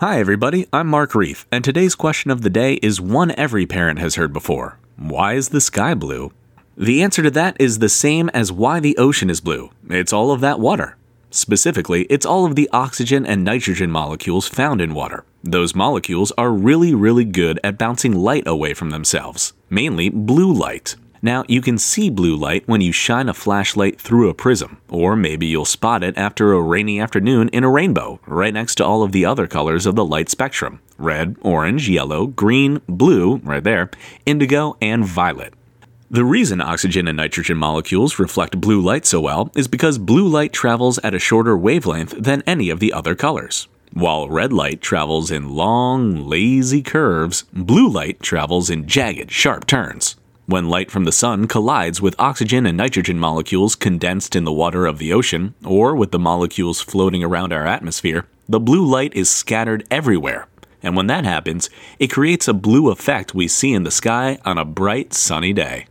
Hi, everybody. I'm Mark Reith, and today's question of the day is one every parent has heard before Why is the sky blue? The answer to that is the same as why the ocean is blue it's all of that water. Specifically, it's all of the oxygen and nitrogen molecules found in water. Those molecules are really, really good at bouncing light away from themselves, mainly blue light. Now, you can see blue light when you shine a flashlight through a prism, or maybe you'll spot it after a rainy afternoon in a rainbow, right next to all of the other colors of the light spectrum red, orange, yellow, green, blue, right there, indigo, and violet. The reason oxygen and nitrogen molecules reflect blue light so well is because blue light travels at a shorter wavelength than any of the other colors. While red light travels in long, lazy curves, blue light travels in jagged, sharp turns. When light from the sun collides with oxygen and nitrogen molecules condensed in the water of the ocean, or with the molecules floating around our atmosphere, the blue light is scattered everywhere. And when that happens, it creates a blue effect we see in the sky on a bright, sunny day.